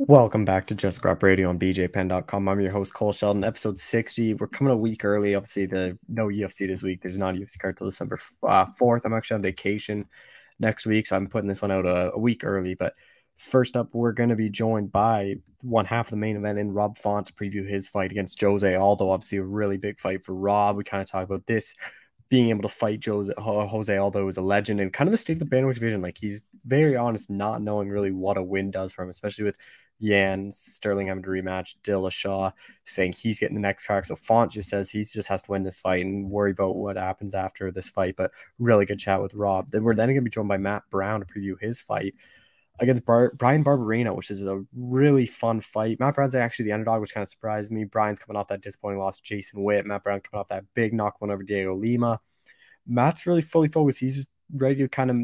Welcome back to Just Scrap Radio on BJPenn.com. I'm your host, Cole Shelton, episode 60. We're coming a week early. Obviously, the no UFC this week. There's not a UFC card till December uh, 4th. I'm actually on vacation next week, so I'm putting this one out a, a week early. But first up, we're going to be joined by one half of the main event in Rob Font to preview his fight against Jose Aldo. Obviously, a really big fight for Rob. We kind of talk about this being able to fight Jose, Jose Aldo is a legend and kind of the state of the bantamweight division. Like he's very honest, not knowing really what a win does for him, especially with Yan, Sterling having to rematch, Dillashaw saying he's getting the next card. So Font just says he just has to win this fight and worry about what happens after this fight. But really good chat with Rob. Then we're then going to be joined by Matt Brown to preview his fight against Bar- Bryan Barberena, which is a really fun fight. Matt Brown's actually the underdog, which kind of surprised me. Brian's coming off that disappointing loss Jason Witt. Matt Brown coming off that big knock one over Dhiego Lima. Matt's really fully focused. He's ready to kind of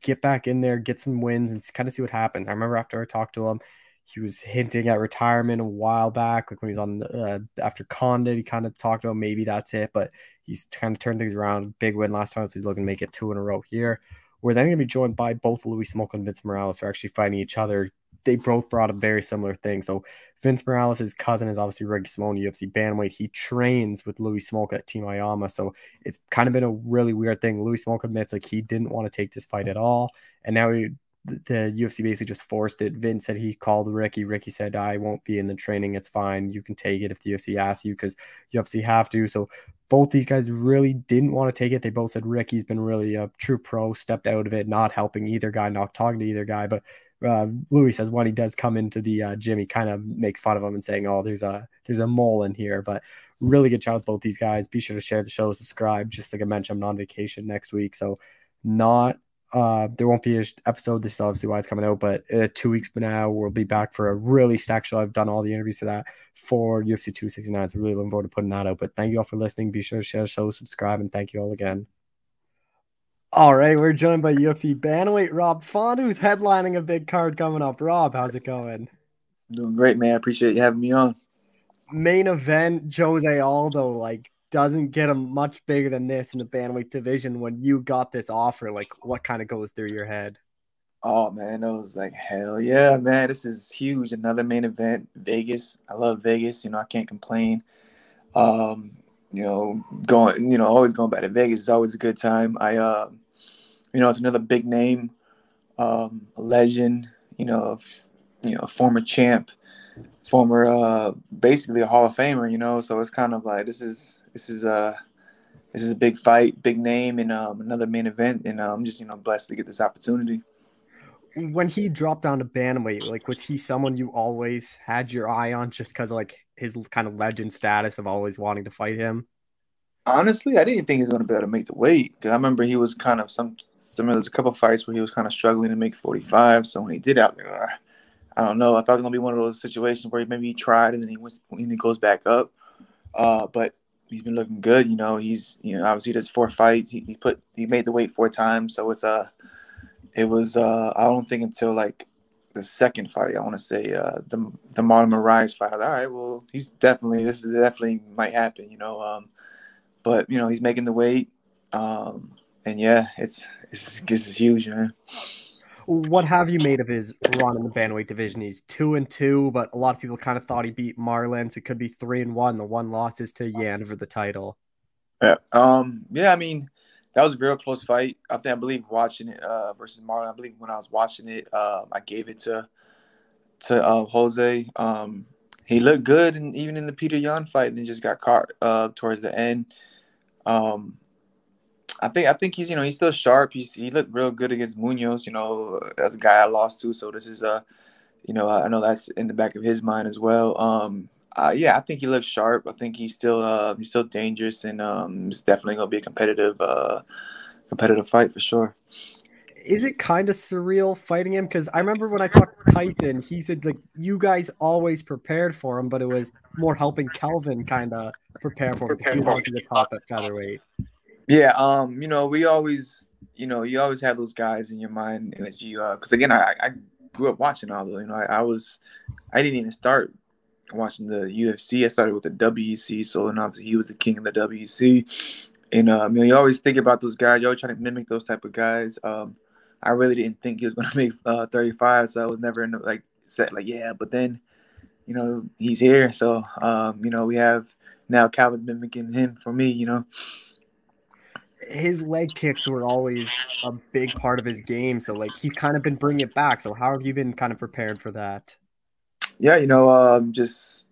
get back in there, get some wins, and kind of see what happens. I remember after I talked to him, he was hinting at retirement a while back, like when he's on uh, after Condit. He kind of talked about maybe that's it, but he's kind of turned things around. Big win last time, so he's looking to make it two in a row here. We're then going to be joined by both Louis Smolka and Vince Morales, who are actually fighting each other. They both brought a very similar thing. So Vince Morales' cousin is obviously Ricky Simón, UFC bantamweight. He trains with Louis Smolka at Team Ayama. So it's kind of been a really weird thing. Louis Smolka admits like he didn't want to take this fight at all. And now he the UFC basically just forced it. Vince said he called Ricky. Ricky said, I won't be in the training. It's fine. You can take it if the UFC asks you because obviously have to. So both these guys really didn't want to take it. They both said Ricky's been really a true pro, stepped out of it, not helping either guy, not talking to either guy. But uh, Louis says when he does come into the uh, gym, he kind of makes fun of him and saying, "Oh, there's a there's a mole in here." But really good chat with both these guys. Be sure to share the show, subscribe. Just like I mentioned, I'm on vacation next week, so not uh, there won't be an episode. This is obviously why it's coming out, but uh, two weeks from now, we'll be back for a really stacked show. I've done all the interviews to that for UFC 269. So, really looking forward to putting that out. But thank you all for listening. Be sure to share the show, subscribe, and thank you all again. All right, we're joined by UFC bantamweight Rob Font, who's headlining a big card coming up. Rob, how's it going? Doing great, man. I appreciate you having me on. Main event, Jose Aldo. Like, doesn't get them much bigger than this in the bantamweight division. When you got this offer, like what kind of goes through your head? Oh man, I was like, hell yeah, man, this is huge. Another main event, Vegas. I love Vegas. You know, I can't complain. Um, you know, going, you know, always going back to Vegas is always a good time. I, uh, you know, it's another big name, um, a legend. You know, you know, a former champ former uh basically a Hall of Famer, you know. So it's kind of like this is this is a uh, this is a big fight, big name, and um, another main event, and uh, I'm just you know blessed to get this opportunity. When he dropped down to bantamweight, like was he someone you always had your eye on, just because like his kind of legend status of always wanting to fight him? Honestly, I didn't think he was going to be able to make the weight because I remember he was kind of some. Some there's a couple fights where he was kind of struggling to make 45. So when he did out there, I don't know. I thought it was gonna be one of those situations where maybe he tried and then he went and he goes back up. Uh, but he's been looking good. You know, he's you know obviously does four fights. He, he put he made the weight four times. So it's uh it was uh I don't think until like the second fight I want to say uh the the Marlon Moraes fight. I was, All right, well he's definitely this is definitely might happen. You know, um, but you know he's making the weight. Um, and yeah, it's it's this is huge, man what have you made of his run in the bantamweight division? He's two and two, but a lot of people kind of thought he beat Marlon, so he could be three and one. The one loss is to Yan for the title. Yeah, um, yeah. I mean, that was a real close fight. I think I believe watching it uh, versus Marlon. I believe when I was watching it, uh, I gave it to to uh, Jose. Um, he looked good, and even in the Petr Yan fight, and then just got caught uh, towards the end. Um, I think I think he's you know he's still sharp. He's he looked real good against Munhoz. You know, as a guy I lost to. So this is a, you know, I know that's in the back of his mind as well. Um, uh, yeah, I think he looks sharp. I think he's still uh, he's still dangerous, and um, it's definitely gonna be a competitive uh, competitive fight for sure. Is it kind of surreal fighting him? Because I remember when I talked to Tyson, he said like you guys always prepared for him, but it was more helping Calvin kind of prepare for him because he wanted the top at featherweight. Yeah, um, you know, we always, you know, you always have those guys in your mind that you, uh, because again, I, I grew up watching all those. You know, I, I, was, I didn't even start watching the UFC. I started with the WEC, so and obviously he was the king of the WEC. And um, you know, you always think about those guys. You always try to mimic those type of guys. Um, I really didn't think he was going to make uh, 35, so I was never in the, like set like, yeah, but then, you know, he's here. So, um, you know, we have now Calvin's mimicking him for me, you know. His leg kicks were always a big part of his game. So, like, he's kind of been bringing it back. So, how have you been kind of prepared for that? Yeah, you know, um, just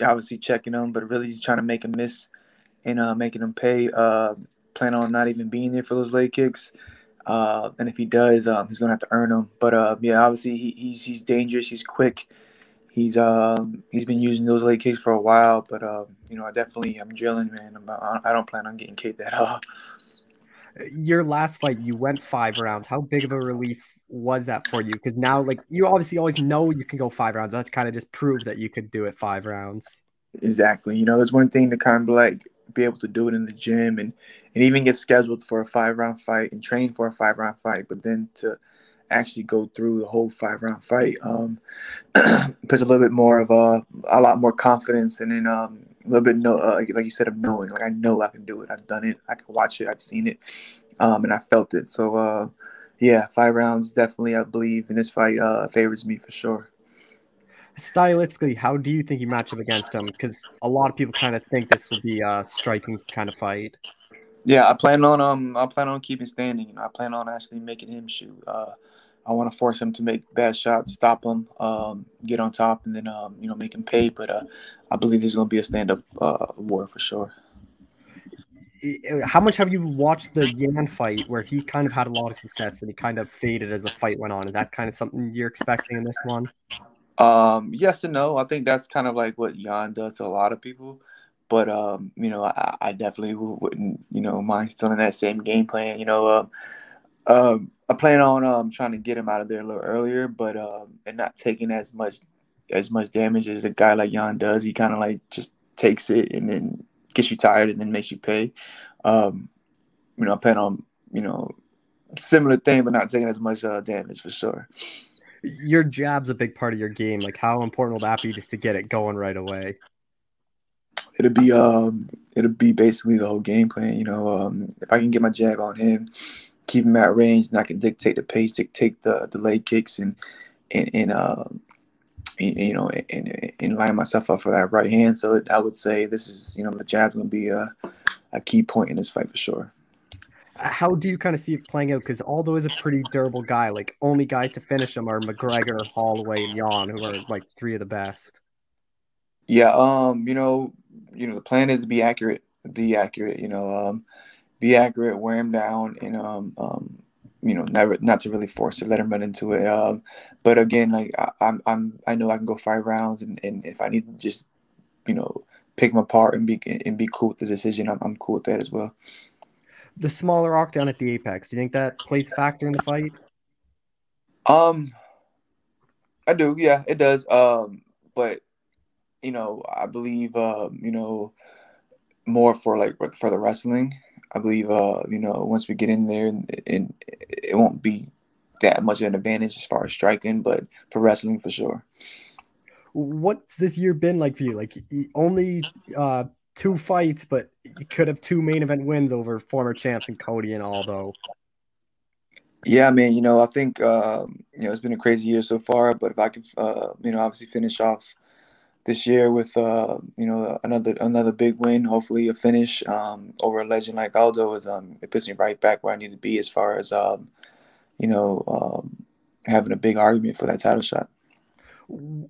obviously checking him, but really just trying to make him miss and uh, making him pay. Uh, plan on not even being there for those leg kicks. Uh, and if he does, um, he's gonna have to earn them. But uh, yeah, obviously he, he's he's dangerous. He's quick. He's um he's been using those leg kicks for a while. But uh, you know, I definitely I'm drilling, man. I'm, I don't plan on getting kicked at all. Your last fight, you went five rounds. How big of a relief was that for you? Because now, like, you obviously always know you can go five rounds. That's kind of just prove that you could do it five rounds. Exactly. You know, there's one thing to kind of like be able to do it in the gym and and even get scheduled for a five round fight and train for a five round fight, but then to actually go through the whole five round fight um, puts a little bit more of a a lot more confidence and then um, a little bit no uh, like you said of knowing like I know I can do it I've done it I can watch it I've seen it um, and I felt it so uh, yeah five rounds definitely I believe in this fight uh, favors me for sure stylistically, how do you think you match up against him? Because a lot of people kind of think this will be a striking kind of fight. Yeah, I plan on um, I plan on keeping standing. You know, I plan on actually making him shoot. Uh, I want to force him to make bad shots, stop him, um, get on top, and then um, you know make him pay. But uh, I believe there's going to be a stand-up uh, war for sure. How much have you watched the Yan fight where he kind of had a lot of success and he kind of faded as the fight went on? Is that kind of something you're expecting in this one? Um, yes and no. I think that's kind of like what Yan does to a lot of people. But um, you know, I, I definitely wouldn't, you know, mind still in that same game plan. You know, uh, uh, I plan on um trying to get him out of there a little earlier, but um, and not taking as much as much damage as a guy like Yan does. He kind of like just takes it and then gets you tired and then makes you pay. Um, you know, I plan on you know similar thing, but not taking as much uh, damage for sure your jab's a big part of your game. Like, how important will that be just to get it going right away? It'll be um, it'll be basically the whole game plan. You know, um, if I can get my jab on him, keep him at range, and I can dictate the pace, dictate the the leg kicks, and and and uh, you know, and, and line myself up for that right hand. So I would say this is, you know, the jab's going to be a, a key point in this fight for sure how do you kind of see it playing out? Because Aldo is a pretty durable guy. Like only guys to finish him are McGregor, Holloway, and Yan, who are like three of the best. Yeah, um, you know, you know, the plan is to be accurate, be accurate. You know, um, be accurate, wear him down, and um, um, you know, never not to really force it, let him run into it. Um, but again, like I, I'm, I'm, I know I can go five rounds, and, and if I need to just, you know, pick him apart and be and be cool with the decision, I'm, I'm cool with that as well the smaller octagon at the apex. Do you think that plays a factor in the fight? Um, I do. Yeah, it does. Um, but you know, I believe um, you know more for like for the wrestling. I believe uh, you know once we get in there, and, it won't be that much of an advantage as far as striking, but for wrestling for sure. What's this year been like for you? Like only uh, two fights, but you could have two main event wins over former champs and Cody and Aldo. Yeah, man. You know, I think um, you know it's been a crazy year so far, but if I could, uh, you know, obviously finish off this year with uh, you know another another big win, hopefully a finish um, over a legend like Aldo is um, it puts me right back where I need to be as far as um, you know um, having a big argument for that title shot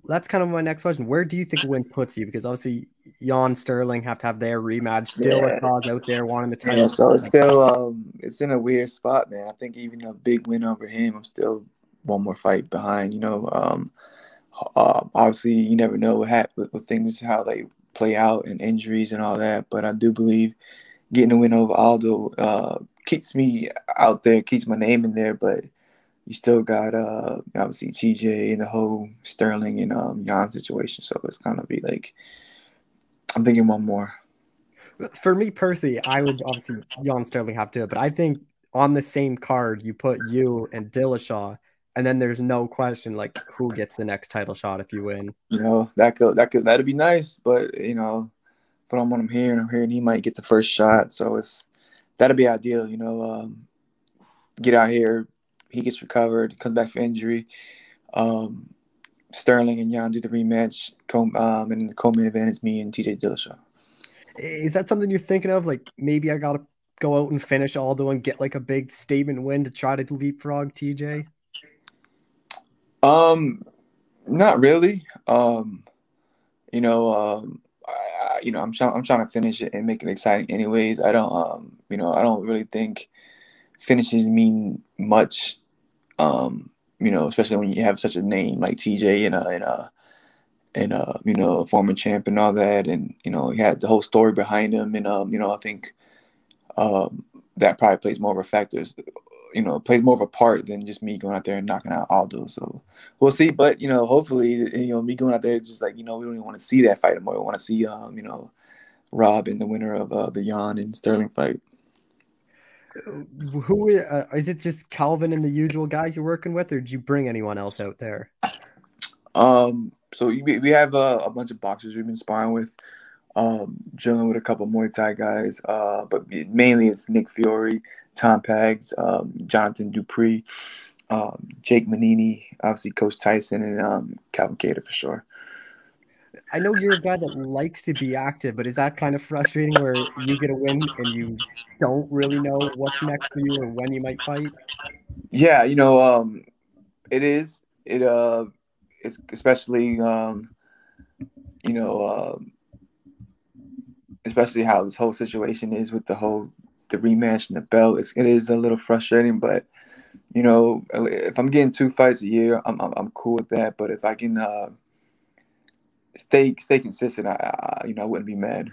that's kind of my next question. Where do you think a win puts you? Because obviously, Yan Sterling have to have their rematch. Still, yeah. Dillashaw out there wanting the title. Yeah, so it's still um, it's in a weird spot, man. I think even a big win over him, I'm still one more fight behind. You know, um, uh, obviously you never know what happens with, things how they play out and injuries and all that. But I do believe getting a win over Aldo uh, keeps me out there, keeps my name in there, but you still got uh obviously TJ and the whole Sterling and um Yan situation. So it's gonna be like I'm thinking one more. For me Percy, I would obviously Yan Sterling have to, but I think on the same card you put you and Dillashaw, and then there's no question like who gets the next title shot if you win. You know that could that could that'd be nice, but you know, but I'm what I'm hearing. I'm hearing he might get the first shot, so it's that'd be ideal. You know, um, get out here, he gets recovered, comes back from injury. Um, Sterling and Yan do the rematch. Co- um, and the co-main event is me and TJ Dillashaw. Is that something you're thinking of? Like maybe I gotta go out and finish Aldo and get like a big statement win to try to leapfrog TJ? Um, not really. Um, you know, um, I, you know, I'm trying, I'm trying to finish it and make it exciting. Anyways, I don't, um, you know, I don't really think finishes mean much. Um, you know, especially when you have such a name like TJ and a and a and uh, you know, a former champ and all that, and you know, he had the whole story behind him, and um, you know, I think um, that probably plays more of a factor, you know, plays more of a part than just me going out there and knocking out Aldo. So we'll see. But you know, hopefully, you know, me going out there, it's just like you know, we don't even want to see that fight anymore. We want to see, um, you know, Rob in the winner of uh, the Yan and Sterling fight. Who uh, is it? Just Calvin and the usual guys you're working with, or did you bring anyone else out there? Um, so we, we have uh, a bunch of boxers we've been sparring with um, drilling with a couple Muay Thai guys, uh, but mainly it's Nick Fiore, Tom Pags, um, Jonathan Dupree, um, Jake Manini, obviously Coach Tyson, and um, Calvin Kattar for sure. I know you're a guy that likes to be active, but is that kind of frustrating where you get a win and you don't really know what's next for you or when you might fight? Yeah, you know, um, it is. It uh, it's especially um, you know, um, especially how this whole situation is with the whole the rematch and the belt. It's, it is a little frustrating, but you know, if I'm getting two fights a year, I'm I'm, I'm cool with that. But if I can uh, stay stay consistent, I, I, you know I wouldn't be mad.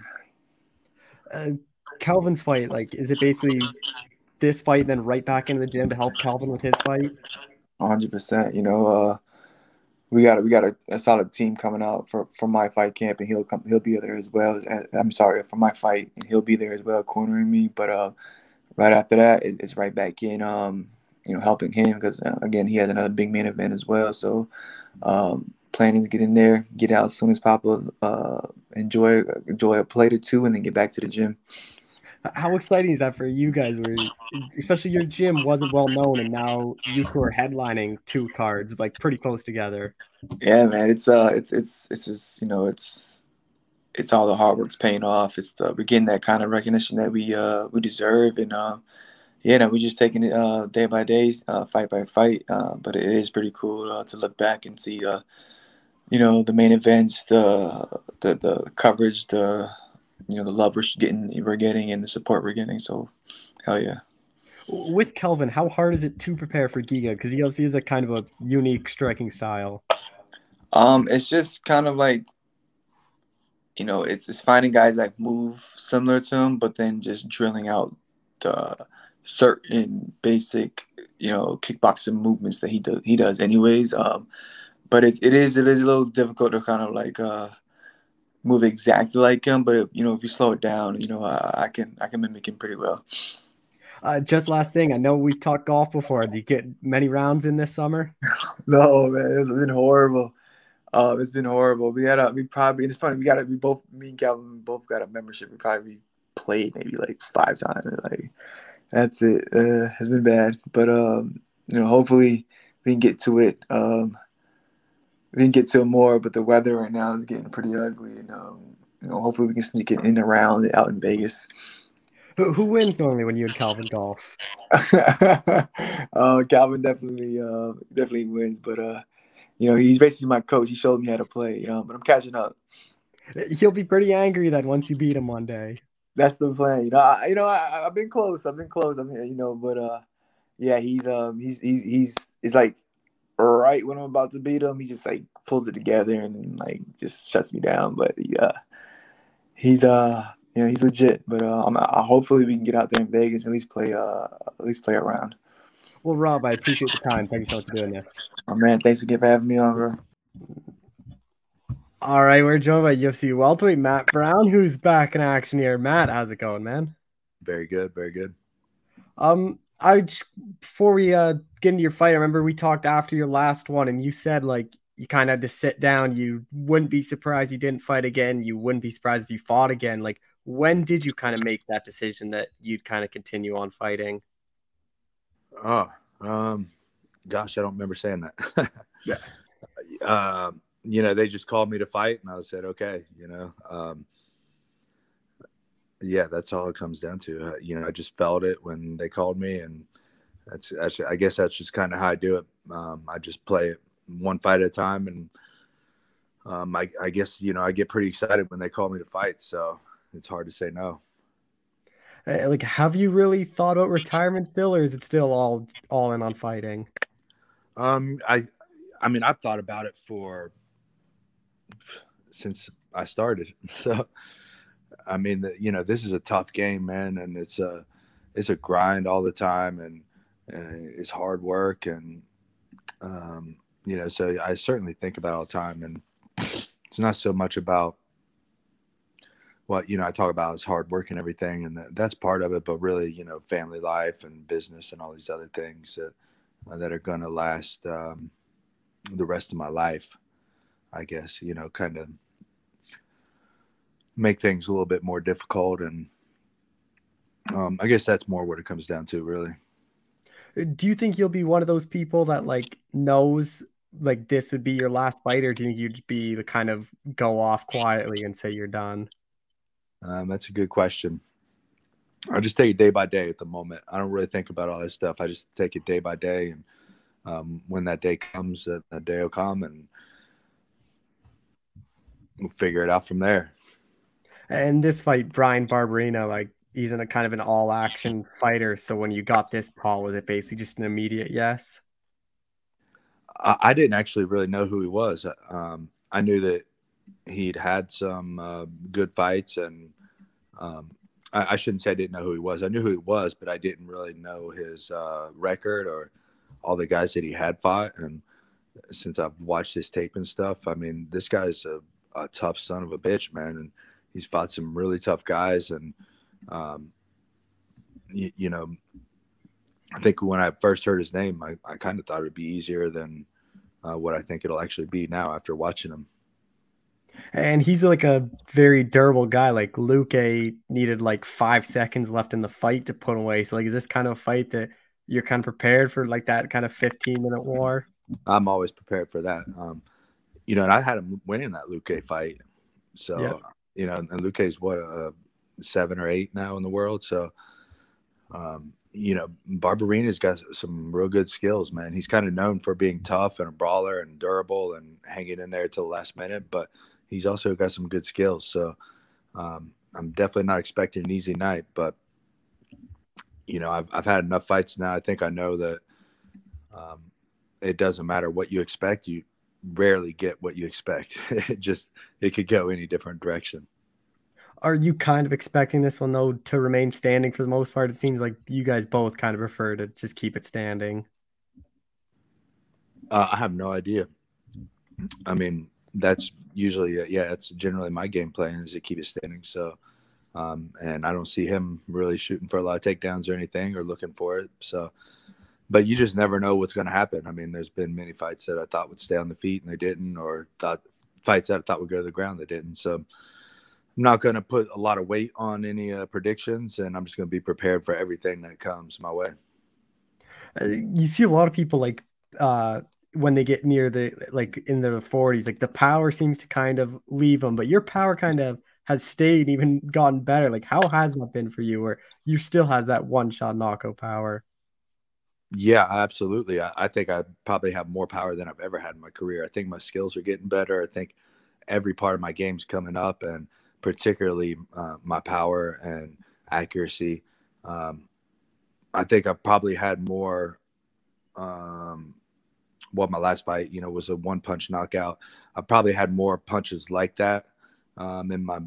Uh, Calvin's fight, like, is it basically this fight, then right back into the gym to help Calvin with his fight? 100. percent You know, uh, we got a, we got a, a, solid team coming out for, for my fight camp, and he'll come he'll be there as well. I'm sorry for my fight, and he'll be there as well, cornering me. But uh, right after that, it, it's right back in, um, you know, helping him because uh, again, he has another big main event as well. So, um, planning to get in there, get out as soon as possible, uh, enjoy enjoy a plate or two, and then get back to the gym. How exciting is that for you guys? Where especially your gym wasn't well known, and now you two are headlining two cards like pretty close together. Yeah, man, it's uh, it's it's it's just you know it's it's all the hard work's paying off. It's the we're getting that kind of recognition that we uh we deserve, and um, yeah, no, we're just taking it uh day by day, uh, fight by fight. Uh, but it is pretty cool uh, to look back and see uh, you know, the main events, the the the coverage, the you know the love we're getting we're getting and the support we're getting. So hell yeah. With Calvin, how hard is it to prepare for Giga? Because he obviously has a kind of a unique striking style. Um, it's just kind of like, you know, it's it's finding guys that move similar to him, but then just drilling out the certain basic, you know, kickboxing movements that he does he does anyways. Um, but it, it is it is a little difficult to kind of like uh move exactly like him, but if, you know, if you slow it down, you know, I, I can I can mimic him pretty well. Uh, just last thing, I know we've talked golf before. Do you get many rounds in this summer? no, man, it's been horrible. Uh, it's been horrible. We had a, we probably it's funny. We got it. We both me and Calvin both got a membership. We probably played maybe like five times. Like that's it. Uh, it's been bad, but um, you know, hopefully we can get to it. Um, we can get to more, but the weather right now is getting pretty ugly, and um, you know, hopefully we can sneak it in around out in Vegas. Who, who wins normally when you and Calvin golf? uh, Calvin definitely uh, definitely wins, but uh, you know he's basically my coach. He showed me how to play, you know, but I'm catching up. He'll be pretty angry that once you beat him one day. That's the plan. You know, I, you know, I, have been close. I've been close. I mean, you know, but uh, yeah, he's um, he's he's he's it's like right when I'm about to beat him, he just like pulls it together and like just shuts me down. But yeah, he's uh you know he's legit. But uh, I'm, I, hopefully we can get out there in Vegas and at least play uh at least play around. Well, Rob, I appreciate the time. Thanks so much for doing this. Oh man, thanks again for having me on, bro. All right, we're joined by UFC welterweight Matt Brown, who's back in action here. Matt, how's it going, man? Very good, very good. Um, I just, before we uh, get into your fight, I remember we talked after your last one, and you said like you kind of had to sit down. You wouldn't be surprised you didn't fight again. You wouldn't be surprised if you fought again. Like, when did you kind of make that decision that you'd kind of continue on fighting? Oh, um, gosh, I don't remember saying that. yeah. uh, you know, they just called me to fight, and I said, okay, you know. Um, yeah, that's all it comes down to. Uh, you know, I just felt it when they called me, and that's, that's I guess that's just kind of how I do it. Um, I just play it one fight at a time, and um, I, I guess you know I get pretty excited when they call me to fight, so it's hard to say no. Uh, like, have you really thought about retirement still, or is it still all all in on fighting? Um, I, I mean, I've thought about it for since I started. So, I mean, the, you know, this is a tough game, man, and it's a it's a grind all the time, and, and it's hard work, and um, you know, so I certainly think about all the time, and it's not so much about what you know I talk about is hard work and everything, and that, that's part of it. But really, you know, family life and business and all these other things that that are going to last um, the rest of my life. I guess you know, kind of make things a little bit more difficult, and um, I guess that's more what it comes down to, really. Do you think you'll be one of those people that like knows like this would be your last fight, or do you think you'd be the kind of go off quietly and say you're done? Um, that's a good question. I just take it day by day at the moment. I don't really think about all this stuff. I just take it day by day, and um, when that day comes, that, that day will come, and we'll figure it out from there. And this fight, Brian Barberena, like he's in a kind of an all action fighter. So when you got this call, was it basically just an immediate yes? I, I didn't actually really know who he was. Um, I knew that he'd had some uh, good fights, and um, I, I, shouldn't say I didn't know who he was. I knew who he was, but I didn't really know his uh, record or all the guys that he had fought. And since I've watched his tape and stuff, I mean, this guy's a, a tough son of a bitch, man, and he's fought some really tough guys. And um, you, you know, I think when I first heard his name, I, I kind of thought it'd be easier than uh, what I think it'll actually be now after watching him. And he's like a very durable guy. Like Luque needed like five seconds left in the fight to put away. So like, is this kind of a fight that you're kind of prepared for, like that kind of 15 minute war? I'm always prepared for that. Um, you know, and I had him winning that Luque fight. So yeah. You know, and Luque's what uh, seven or eight now in the world. So, um, you know, Barberena's got some real good skills, man. He's kind of known for being tough and a brawler and durable and hanging in there till the last minute, but he's also got some good skills. So um, I'm definitely not expecting an easy night, but you know, I've I've had enough fights now. I think I know that um, it doesn't matter what you expect. You rarely get what you expect. it just it could go any different direction. Are you kind of expecting this one though to remain standing for the most part? It seems like you guys both kind of prefer to just keep it standing. Uh, I have no idea. I mean, that's usually uh, yeah, it's generally my game plan is to keep it standing. So, um, and I don't see him really shooting for a lot of takedowns or anything or looking for it. So, but you just never know what's going to happen. I mean, there's been many fights that I thought would stay on the feet and they didn't, or thought fights that I thought would go to the ground that didn't. So, I'm not going to put a lot of weight on any uh, predictions, and I'm just going to be prepared for everything that comes my way. Uh, you see a lot of people like uh, when they get near the like in their 40s, like the power seems to kind of leave them, but your power kind of has stayed, even gotten better. Like, how has that been for you, where you still has that one shot knockout power? Yeah, absolutely. I, I, think I probably have more power than I've ever had in my career. I think my skills are getting better. I think every part of my game's coming up, and particularly uh, my power and accuracy. Um, I think I've probably had more. Um, well, my last fight, you know, was a one punch knockout. I probably had more punches like that um, in my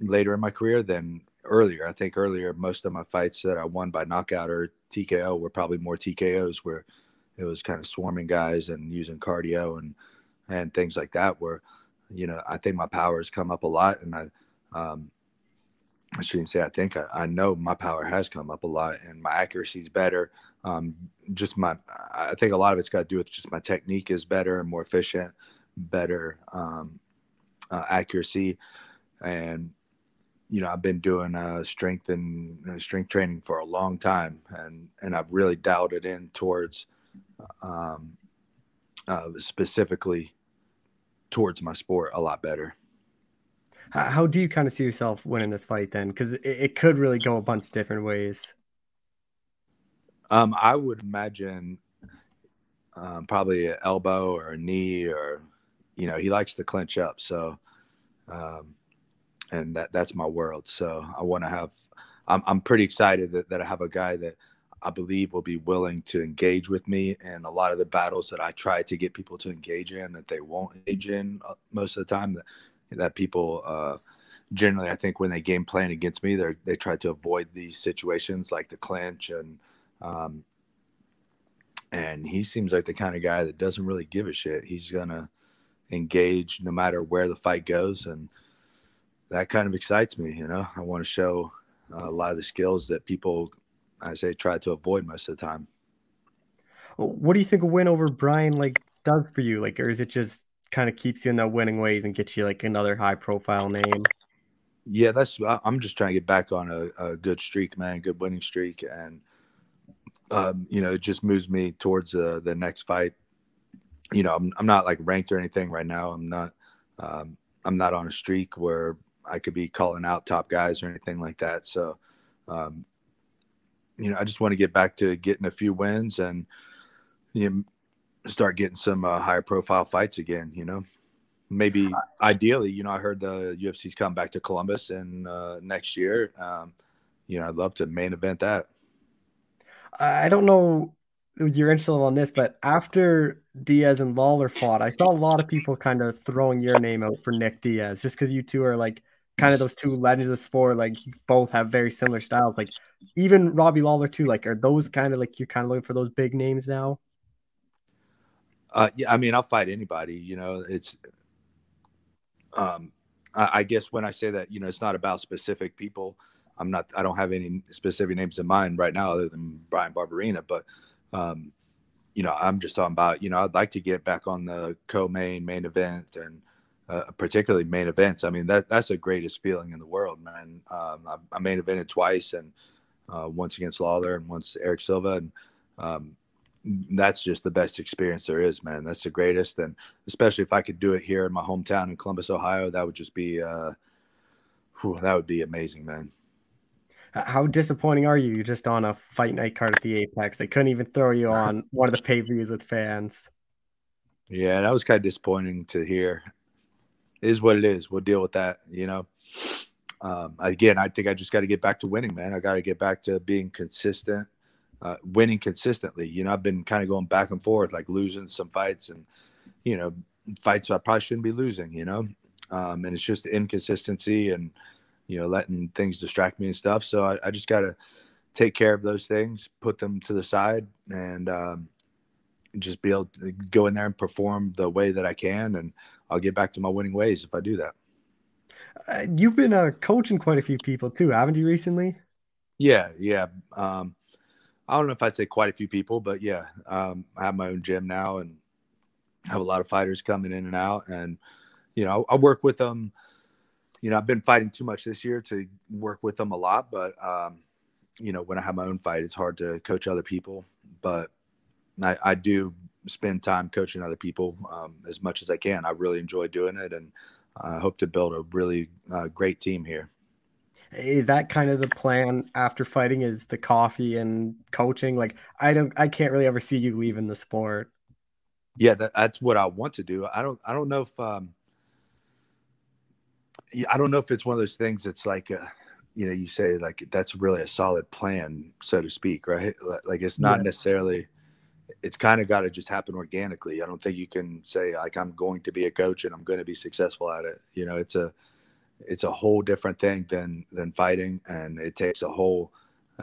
later in my career than earlier. I think earlier, most of my fights that I won by knockout or TKO were probably more TKOs where it was kind of swarming guys and using cardio and and things like that. Where you know, I think my power has come up a lot, and I um, I shouldn't say I think I, I, know my power has come up a lot and my accuracy is better. Um, just my, I think a lot of it's got to do with just my technique is better and more efficient, better um, uh, accuracy, and you know I've been doing uh, strength and uh, strength training for a long time, and and I've really dialed it in towards um, uh, specifically towards my sport a lot better. How do you kind of see yourself winning this fight then? Because it, it could really go a bunch of different ways. Um, I would imagine um, probably an elbow or a knee, or you know, he likes to clinch up. So, um, and that that's my world. So I want to have. I'm I'm pretty excited that, that I have a guy that I believe will be willing to engage with me in a lot of the battles that I try to get people to engage in that they won't engage in uh, most of the time. That that people uh, generally, I think, when they game plan against me, they they try to avoid these situations like the clinch and um, and he seems like the kind of guy that doesn't really give a shit. He's gonna engage no matter where the fight goes, and that kind of excites me. You know, I want to show uh, a lot of the skills that people, I say, try to avoid most of the time. What do you think a win over Brian like does for you? Like, or is it just kind of keeps you in that winning ways and gets you like another high profile name. Yeah, that's I'm just trying to get back on a, a good streak, man, good winning streak, and um, you know, it just moves me towards uh, the next fight. You know, I'm I'm not like ranked or anything right now. I'm not um, I'm not on a streak where I could be calling out top guys or anything like that. So, um, you know, I just want to get back to getting a few wins and you know, start getting some uh, higher profile fights again. You know, maybe ideally, you know, I heard the UFC's come back to Columbus and uh, next year. Um, you know, I'd love to main event that. I don't know you're on this, but after Diaz and Lawler fought, I saw a lot of people kind of throwing your name out for Nick Diaz just because you two are like kind of those two legends of sport. Like both have very similar styles. Like even Robbie Lawler too. Like are those kind of like you're kind of looking for those big names now? Uh, yeah, I mean, I'll fight anybody. You know, it's. Um, I, I guess when I say that, you know, it's not about specific people. I'm not. I don't have any specific names in mind right now, other than Brian Barberena. But, um, you know, I'm just talking about. You know, I'd like to get back on the co-main main event and. Uh, particularly main events. I mean, that that's the greatest feeling in the world, man. Um, I, I, main evented twice, and uh, once against Lawler and once Erick Silva, and um, that's just the best experience there is, man. That's the greatest, and especially if I could do it here in my hometown in Columbus, Ohio, that would just be, uh, whew, that would be amazing, man. How disappointing are you? You're just on a fight night card at the Apex. They couldn't even throw you on one of the pay views with fans. Yeah, that was kind of disappointing to hear. Is what it is. We'll deal with that, you know. Um, again, I think I just got to get back to winning, man. I got to get back to being consistent uh, winning consistently. You know, I've been kind of going back and forth, like losing some fights and, you know, fights I probably shouldn't be losing, you know, um, and it's just inconsistency and, you know, letting things distract me and stuff. So I, I just got to take care of those things, put them to the side and, um, just be able to go in there and perform the way that I can. And I'll get back to my winning ways if I do that. Uh, you've been uh, coaching quite a few people too, haven't you recently? Yeah. Yeah. Um, I don't know if I'd say quite a few people, but yeah, um, I have my own gym now and have a lot of fighters coming in and out. And, you know, I, work with them. You know, I've been fighting too much this year to work with them a lot, but, um, you know, when I have my own fight, it's hard to coach other people. But I, I do spend time coaching other people um, as much as I can. I really enjoy doing it, and I hope to build a really uh, great team here. Is that kind of the plan after fighting is the coffee and coaching? Like i don't i can't really ever see you leaving the sport. Yeah that, that's what i want to do. I don't i don't know if um i don't know if it's one of those things that's like uh, you know you say like that's really a solid plan so to speak right? Like it's not yeah. necessarily it's kind of got to just happen organically i don't think you can say like i'm going to be a coach and i'm going to be successful at it you know it's a it's a whole different thing than than fighting, and it takes a whole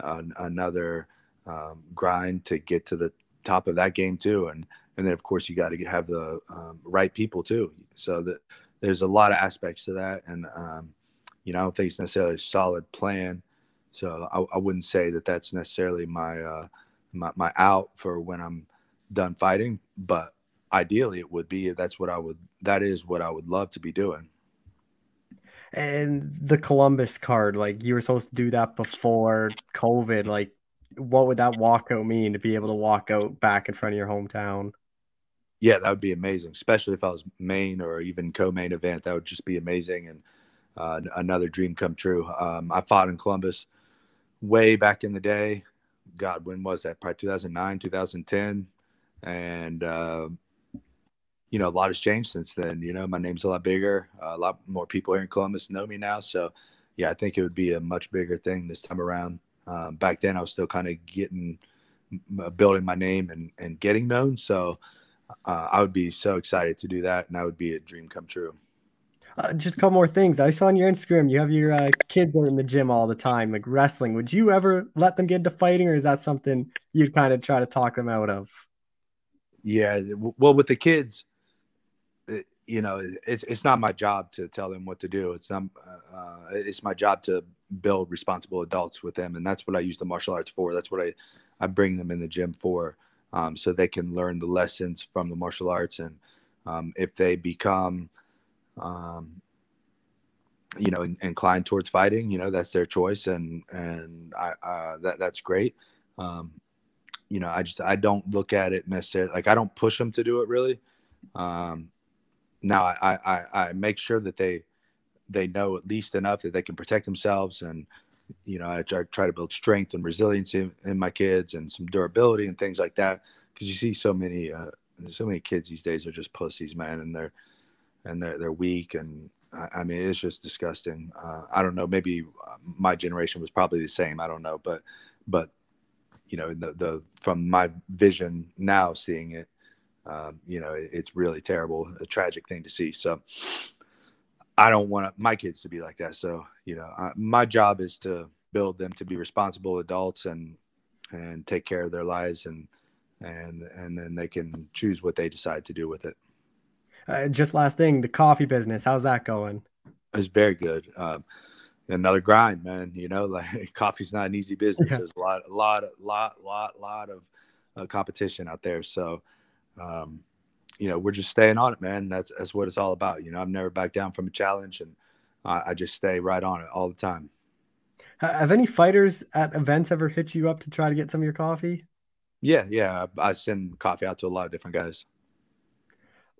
uh, another um, grind to get to the top of that game too. And and then of course you got to have the um, right people too. So that there's a lot of aspects to that, and um, you know I don't think it's necessarily a solid plan. So I, I wouldn't say that that's necessarily my, uh, my my out for when I'm done fighting, but ideally it would be that's what I would that is what I would love to be doing and the Columbus card, like you were supposed to do that before COVID. Like, what would that walkout mean to be able to walk out back in front of your hometown? Yeah, that would be amazing, especially if I was main or even co-main event. That would just be amazing and uh, another dream come true. Um, I fought in Columbus way back in the day. God, when was that? Probably 2009, 2010, and uh, you know a lot has changed since then. You know, my name's a lot bigger. Uh, a lot more people here in Columbus know me now. So, yeah, I think it would be a much bigger thing this time around. Um, back then, I was still kind of getting building my name and, and getting known. So uh, I would be so excited to do that, and that would be a dream come true. Uh, just a couple more things. I saw on your Instagram you have your uh, kids are in the gym all the time, like wrestling. Would you ever let them get into fighting, or is that something you'd kind of try to talk them out of? Yeah, well, with the kids, you know, it's it's not my job to tell them what to do. It's not, uh, it's my job to build responsible adults with them, and that's what I use the martial arts for. That's what I I bring them in the gym for, um, so they can learn the lessons from the martial arts. And um, if they become, um, you know, in, inclined towards fighting, you know, that's their choice, and and I uh, that that's great. Um, you know, I just I don't look at it necessarily like I don't push them to do it really. Um, now I, I I make sure that they they know at least enough that they can protect themselves and you know, I try, try to build strength and resiliency in, in, my kids and some durability and things like that. Because you see so many, uh, so many kids these days are just pussies, man, and they're and they're they're weak, and I, mean it's just disgusting. Uh, I don't know, maybe uh, my generation was probably the same. I don't know, but but you know, the the from my vision now, seeing it, um, you know, it, it's really terrible, a tragic thing to see. So I don't want my kids to be like that. So, you know, I, my job is to build them to be responsible adults and and take care of their lives and and and then they can choose what they decide to do with it. Uh, just last thing, the coffee business, how's that going? It's very good. Um, another grind, man. You know, like coffee's not an easy business. Yeah. There's a lot, a lot, a lot, lot, lot of uh, competition out there. So, um, you know, we're just staying on it, man. That's that's what it's all about. You know, I've never backed down from a challenge, and I, I just stay right on it all the time. Have any fighters at events ever hit you up to try to get some of your coffee? Yeah, yeah. I, I send coffee out to a lot of different guys.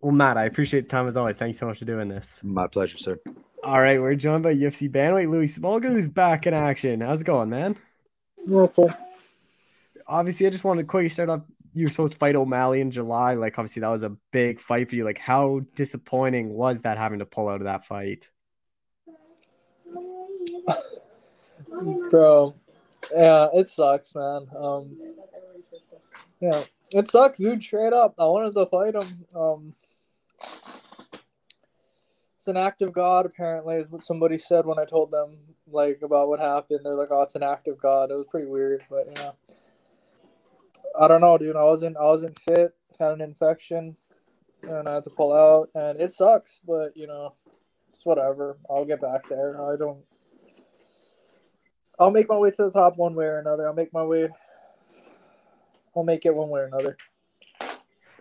Well, Matt, I appreciate the time as always. Thanks so much for doing this. My pleasure, sir. All right, we're joined by UFC bantamweight Louis Smolka, who's back in action. How's it going, man? Okay. Obviously, I just wanted to quickly start off you were supposed to fight O'Malley in July. Like, obviously, that was a big fight for you. Like, how disappointing was that having to pull out of that fight? Bro, yeah, it sucks, man. Um, yeah, it sucks, dude. Straight up, I wanted to fight him. Um, it's an act of God, apparently, is what somebody said when I told them like about what happened. They're like, "Oh, it's an act of God." It was pretty weird, but yeah. I don't know, dude. I wasn't I wasn't fit, had an infection, and I had to pull out, and it sucks. But you know, it's whatever. I'll get back there. I don't. I'll make my way to the top one way or another. I'll make my way. I'll make it one way or another.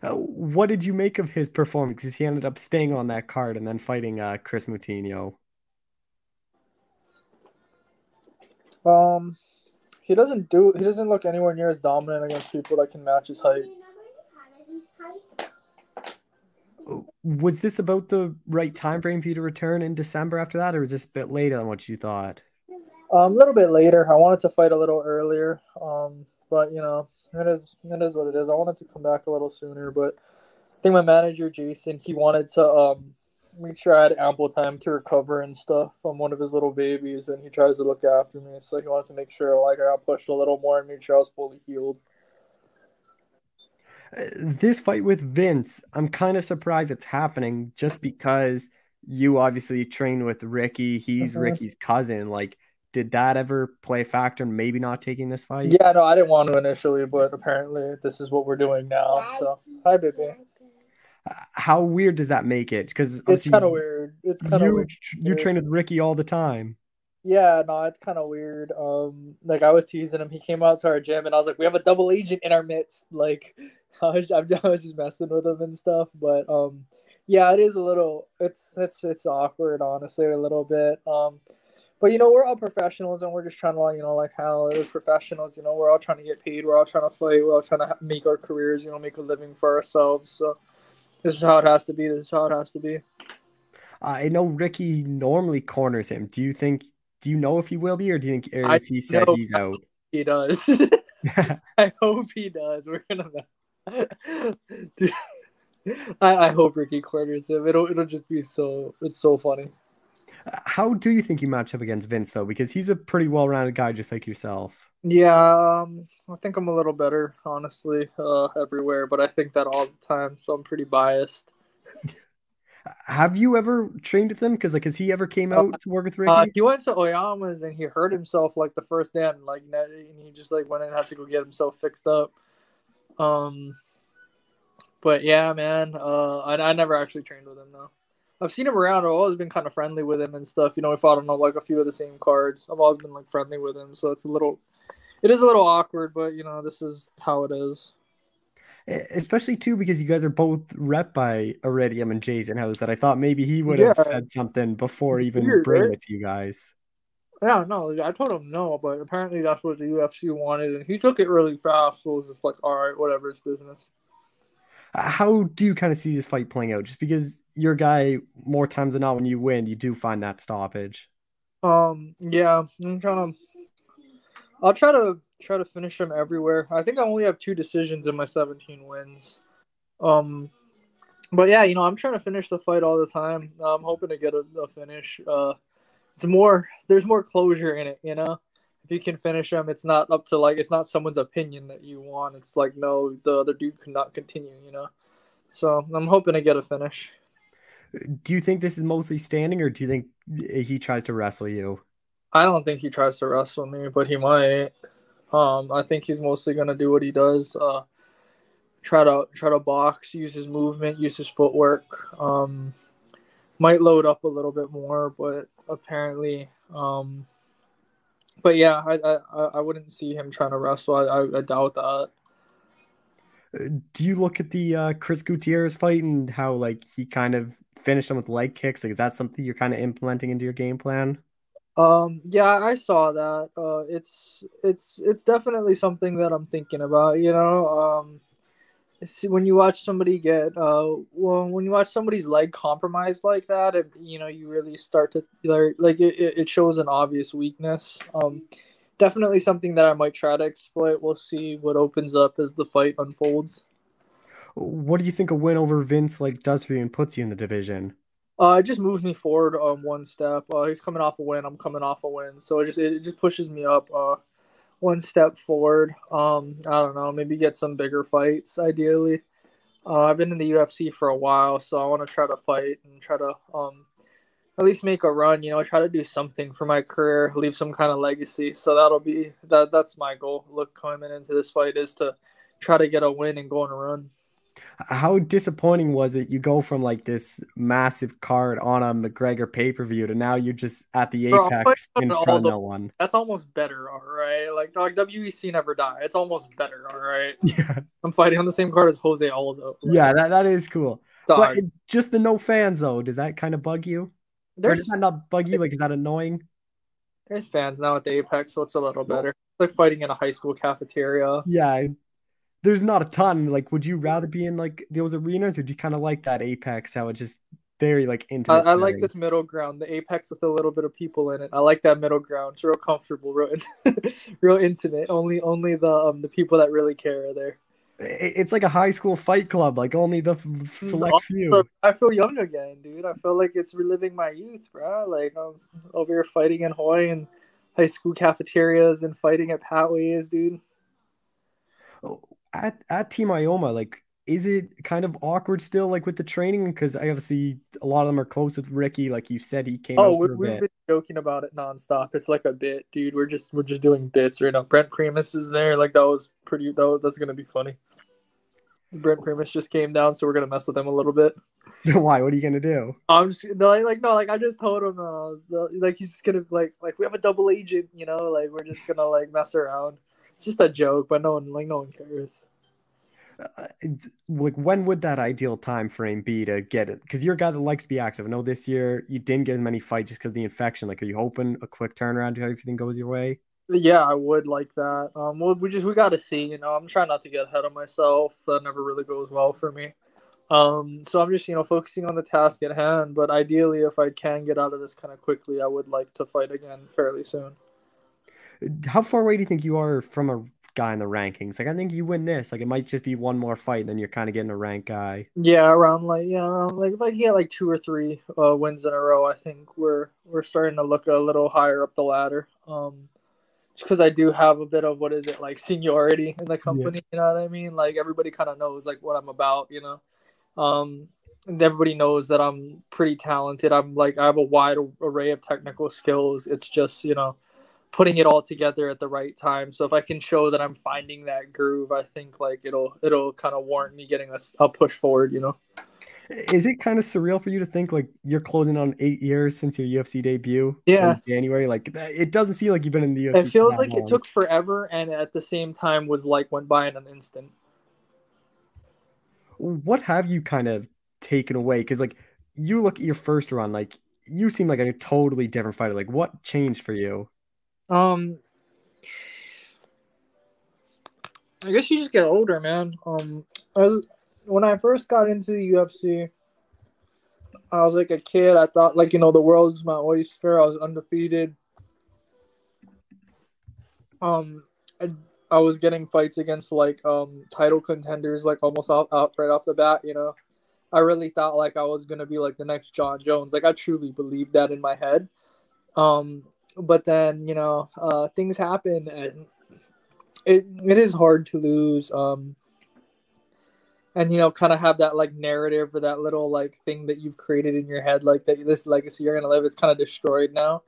Uh, what did you make of his performance? Because he ended up staying on that card and then fighting uh, Kris Moutinho. Um, he doesn't do. He doesn't look anywhere near as dominant against people that can match his height. Was this about the right time frame for you to return in December after that, or was this a bit later than what you thought? Um, a little bit later. I wanted to fight a little earlier. Um, but you know, it is it is what it is. I wanted to come back a little sooner, but I think my manager Jason he wanted to um make sure I had ample time to recover and stuff from one of his little babies, and he tries to look after me. So he wanted to make sure like I got pushed a little more and make sure I was fully healed. Uh, this fight with Vince, I'm kind of surprised it's happening just because you obviously train with Ricky. He's mm-hmm. Ricky's cousin. Like, did that ever play a factor in maybe not taking this fight? Yeah, no, I didn't want to initially, but apparently this is what we're doing now. So, hi, baby how weird does that make it? Because it's kind of weird. It's kind of weird. You train with Ricky all the time. Yeah, no, it's kind of weird. Um, like I was teasing him. He came out to our gym, and I was like, "We have a double agent in our midst." Like, I was, I was just messing with him and stuff. But um, yeah, it is a little. It's it's it's awkward, honestly, a little bit. Um, but you know, we're all professionals, and we're just trying to, you know, like how it was professionals. You know, we're all trying to get paid. We're all trying to fight. We're all trying to make our careers. You know, make a living for ourselves. So This is how it has to be. This is how it has to be. I know Ricky normally corners him. Do you think? Do you know if he will be, or do you think or he said he's out? He does. I hope he does. We're gonna. I, I hope Ricky corners him. It'll it'll just be so it's so funny. How do you think you match up against Vince though? Because he's a pretty well-rounded guy, just like yourself. Yeah, um, I think I'm a little better, honestly, uh, everywhere. But I think that all the time, so I'm pretty biased. Have you ever trained with him? Because like, has he ever came out uh, to work with Ricky? Uh, he went to Oyama's and he hurt himself like the first day, and like, and he just like went and had to go get himself fixed up. Um, but yeah, man, uh, I, I never actually trained with him though. I've seen him around. I've always been kind of friendly with him and stuff. You know, we fought him on like a few of the same cards. I've always been like friendly with him, so it's a little, it is a little awkward, but you know, this is how it is. Especially too because you guys are both rep by Iridium and Jason House. That I thought maybe he would have yeah. said something before even Weird, bringing right? it to you guys. Yeah, no, I told him no, but apparently that's what the UFC wanted, and he took it really fast. So it was just like, all right, whatever, it's business. How do you kind of see this fight playing out? Just because your guy, more times than not, when you win, you do find that stoppage. Um, yeah, I'm trying to. I'll try to try to finish him everywhere. I think I only have two decisions in my 17 wins. Um, but yeah, you know, I'm trying to finish the fight all the time. I'm hoping to get a, a finish. Uh, it's more. There's more closure in it, you know you can finish him, it's not up to like it's not someone's opinion that you want. It's like no, the other dude could not continue. You know, so I'm hoping to get a finish. Do you think this is mostly standing, or do you think he tries to wrestle you? I don't think he tries to wrestle me, but he might. Um, I think he's mostly gonna do what he does. Uh, try to try to box, use his movement, use his footwork. Um, might load up a little bit more, but apparently, um, but yeah, I, I I wouldn't see him trying to wrestle. I, I, I doubt that. Uh, do you look at the uh, Chris Gutierrez fight and how like he kind of finished him with leg kicks? Like, is that something you're kind of implementing into your game plan? Um, yeah, I saw that. Uh, it's it's it's definitely something that I'm thinking about. You know, um, when you watch somebody get uh well when you watch somebody's leg compromised like that it, you know you really start to like it, it shows an obvious weakness um definitely something that i might try to exploit we'll see what opens up as the fight unfolds what do you think a win over vince like does for you and puts you in the division uh, it just moves me forward um one step. Uh, he's coming off a win. I'm coming off a win, so it just it just pushes me up. Uh, one step forward. Um, I don't know, maybe get some bigger fights ideally. Uh, I've been in the UFC for a while, so I want to try to fight and try to um, at least make a run. You know, try to do something for my career, leave some kind of legacy. So that'll be that. That's my goal. Look, coming into this fight is to try to get a win and go on a run how disappointing was it? You go from like this massive card on a McGregor pay per view to now you're just at the apex Bro, in front of no one. That's almost better, all right. Like like WEC never die. It's almost better, all right. Yeah, I'm fighting on the same card as Jose Aldo. Yeah, that, that is cool. Dog. But it, just the no fans though, does that kind of bug you? There's, or does that not bug you? Like, is that annoying? There's fans now at the Apex, so it's a little better. It's like fighting in a high school cafeteria. Yeah, there's not a ton. Like, would you rather be in like those arenas, or do you kind of like that apex? How it just very like intimate. I, I like this middle ground, the apex with a little bit of people in it. I like that middle ground. It's real comfortable, real, real intimate. Only, only the um the people that really care are there. It's like a high school fight club. Like only the select also, few. I feel young again, dude. I feel like it's reliving my youth, bro. Like I was over here fighting in Hawaii and high school cafeterias and fighting at Patways, dude. Oh, at at Team Oyama, like, is it kind of awkward still, like with the training? Because I obviously a lot of them are close with Ricky, like you said, he came. Oh, we, have been joking about it nonstop. It's like a bit, dude. We're just we're just doing bits right now. Brent Primus is there, like that was pretty. That was, that's gonna be funny. Brent Primus just came down, so we're gonna mess with him a little bit. Why? What are you gonna do? I'm just like, like no, like I just told him, uh, was, like he's just gonna like, like we have a double agent, you know, like we're just gonna like mess around just a joke, but no one like no one cares. Uh, like when would that ideal time frame be to get it? Because you're a guy that likes to be active. I know this year you didn't get as many fights just because of the infection. Like, are you hoping a quick turnaround to everything goes your way? Yeah, I would like that. Um, well, we just we got to see. You know, I'm trying not to get ahead of myself. That never really goes well for me. Um, so I'm just you know focusing on the task at hand. But ideally, if I can get out of this kind of quickly, I would like to fight again fairly soon. How far away do you think you are from a guy in the rankings? Like I think you win this. Like it might just be one more fight, and then you're kind of getting a rank guy. Yeah, around like yeah, around like if I get like two or three uh, wins in a row, I think we're we're starting to look a little higher up the ladder. Um, just because I do have a bit of what is it like seniority in the company. Yeah. You know what I mean? Like everybody kind of knows like what I'm about. You know, um, and everybody knows that I'm pretty talented. I'm like I have a wide array of technical skills. It's just you know putting it all together at the right time. So if I can show that I'm finding that groove, I think like it'll it'll kind of warrant me getting a, a push forward. You know. Is it kind of surreal for you to think like you're closing on eight years since your UFC debut? Yeah, January. Like it doesn't seem like you've been in the UFC. It feels like long. it took forever, and at the same time was like went by in an instant. What have you kind of taken away? Because like you look at your first run, like you seem like a totally different fighter. Like what changed for you? Um, I guess you just get older, man. Um, as when I first got into the UFC, I was like a kid. I thought like you know the world's my oyster. I was undefeated. Um, I, I was getting fights against like um title contenders like almost out, out right off the bat. You know, I really thought like I was gonna be like the next Jon Jones. Like I truly believed that in my head. Um, but then you know uh, things happen and it it is hard to lose. Um, and you know kind of have that like narrative or that little like thing that you've created in your head like that this legacy you're gonna live is kind of destroyed now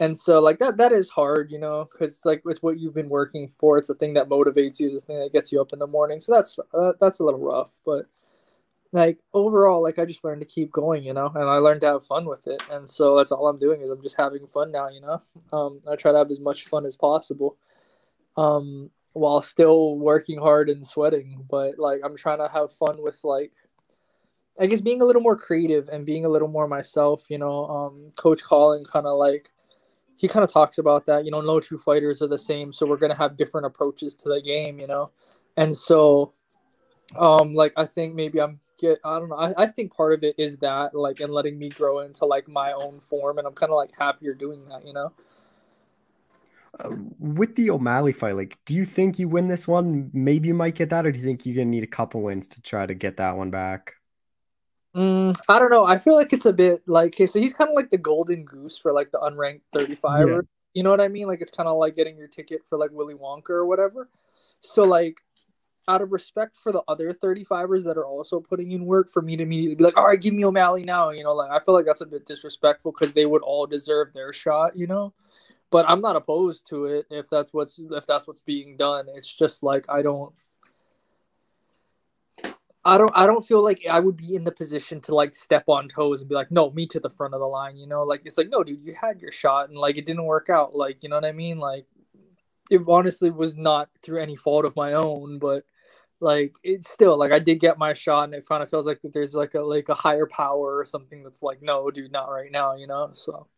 and so like that that is hard you know because like it's what you've been working for it's the thing that motivates you it's the thing that gets you up in the morning so that's uh, that's a little rough but like overall like i just learned to keep going you know and i learned to have fun with it and so that's all i'm doing is i'm just having fun now you know um i try to have as much fun as possible um while still working hard and sweating. But like I'm trying to have fun with like I guess being a little more creative and being a little more myself, you know. Um Coach Colin kinda like he kind of talks about that, you know, no two fighters are the same, so we're gonna have different approaches to the game, you know. And so um like I think maybe I'm get I don't know, I, I think part of it is that like and letting me grow into like my own form and I'm kinda like happier doing that, you know. Uh, with the O'Malley fight, like, do you think you win this one? Maybe you might get that, or do you think you're gonna need a couple wins to try to get that one back? Mm, I don't know. I feel like it's a bit like okay, so he's kind of like the golden goose for like the unranked 35. Yeah. You know what I mean? Like it's kind of like getting your ticket for like Willy Wonka or whatever. So like out of respect for the other 35ers that are also putting in work for me to immediately be like, all right, give me O'Malley now. You know, like I feel like that's a bit disrespectful because they would all deserve their shot, you know? but I'm not opposed to it if that's what's if that's what's being done. It's just like I don't I don't I don't feel like I would be in the position to like step on toes and be like, no, me to the front of the line, you know? Like it's like, no, dude, you had your shot and like it didn't work out. Like, you know what I mean? Like it honestly was not through any fault of my own, but like it's still like I did get my shot and it kind of feels like there's like a like a higher power or something that's like, no, dude, not right now, you know? So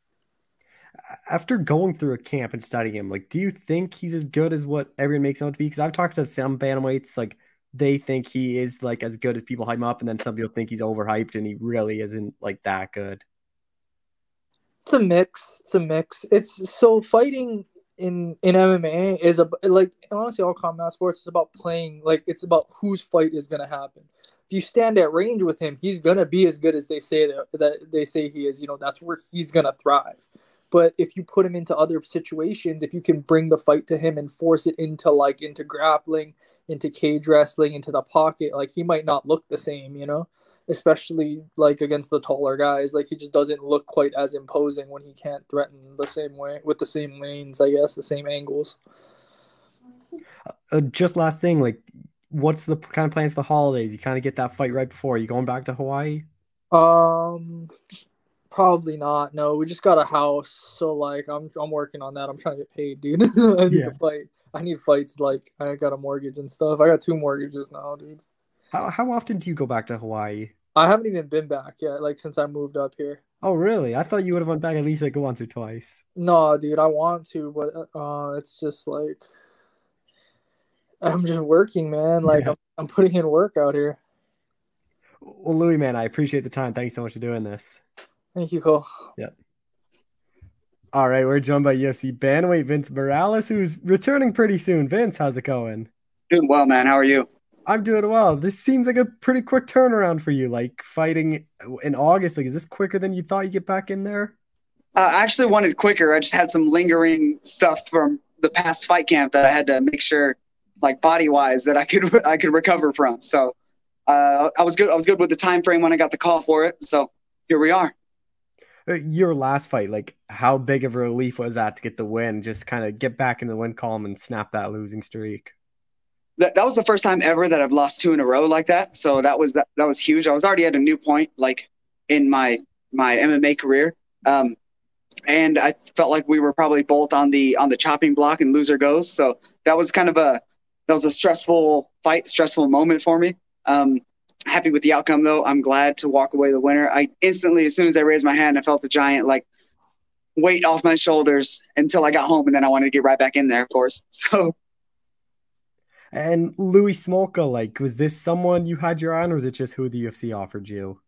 after going through a camp and studying him, like, do you think he's as good as what everyone makes him out to be? Because I've talked to some bantamweights, like they think he is like as good as people hype him up, and then some people think he's overhyped and he really isn't like that good. It's a mix. It's a mix. It's so fighting in in MMA is a like honestly all combat sports is about playing like it's about whose fight is gonna happen. If you stand at range with him, he's gonna be as good as they say that that they say he is. You know that's where he's gonna thrive. But if you put him into other situations, if you can bring the fight to him and force it into like into grappling, into cage wrestling, into the pocket, like he might not look the same, you know? Especially like against the taller guys. Like he just doesn't look quite as imposing when he can't threaten the same way with the same lanes, I guess, the same angles. Uh, just last thing, like what's the kind of plans for the holidays? You kind of get that fight right before. Are you going back to Hawaii? Um Probably not. No, we just got a house, so like I'm I'm working on that. I'm trying to get paid, dude. I need yeah. to fight. I need fights. Like I got a mortgage and stuff. I got two mortgages now, dude. How how often do you go back to Hawaii? I haven't even been back yet. Like since I moved up here. Oh really? I thought you would have went back at least like once or twice. No, dude. I want to, but uh, it's just like I'm just working, man. Like yeah. I'm, I'm putting in work out here Well, Louis, man, I appreciate the time. Thanks so much for doing this. Thank you, Cole. Yep. All right, we're joined by UFC bantamweight Vince Morales, who's returning pretty soon. Vince, how's it going? Doing well, man. How are you? I'm doing well. This seems like a pretty quick turnaround for you. Like fighting in August, like is this quicker than you thought you'd get back in there? Uh, I actually wanted quicker. I just had some lingering stuff from the past fight camp that I had to make sure, like body wise, that I could I could recover from. So uh, I was good. I was good with the time frame when I got the call for it. So here we are. Uh, your last fight, like how big of a relief was that to get the win? Just kind of get back into the win column and snap that losing streak that, that was the first time ever that I've lost two in a row like that. So that was that, that was huge. I was already at a new point like in my my MMA career. Um, and I felt like we were probably both on the on the chopping block and loser goes. So that was kind of a that was a stressful fight, stressful moment for me. Um, happy with the outcome though. I'm glad to walk away the winner. I instantly, as soon as I raised my hand, I felt the giant like weight off my shoulders until I got home, and then I wanted to get right back in there, of course. So and Louis Smolka, like, was this someone you had your eye on, or was it just who the UFC offered you?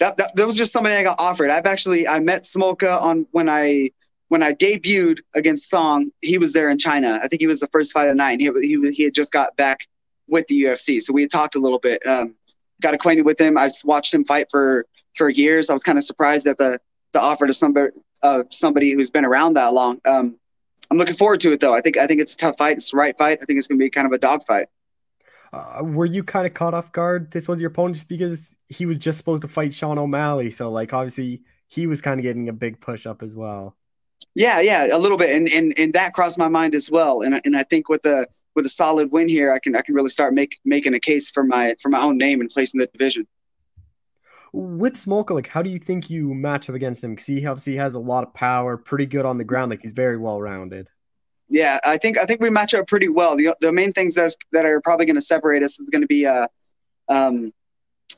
That, that, that was just somebody I got offered. I've actually I met Smolka on when I when I debuted against Song. He was there in China. I think he was the first fight of night. He he he had just got back with the UFC, so we had talked a little bit. Um, got acquainted with him. I've watched him fight for for years. I was kind of surprised at the the offer to somebody uh, somebody who's been around that long. Um, I'm looking forward to it though. I think I think it's a tough fight. It's the right fight. I think it's going to be kind of a dog fight. Uh, were you kind of caught off guard? This was your opponent just because he was just supposed to fight Sean O'Malley, so like obviously he was kind of getting a big push up as well. Yeah, yeah, a little bit, and and and that crossed my mind as well. And and I think with a with a solid win here, I can I can really start make making a case for my for my own name and place in the division with Smolka, like, how do you think you match up against him? Because he obviously has a lot of power, pretty good on the ground. Like, he's very well rounded. Yeah, I think I think we match up pretty well. The the main things that's, that are probably going to separate us is going to be, uh, um,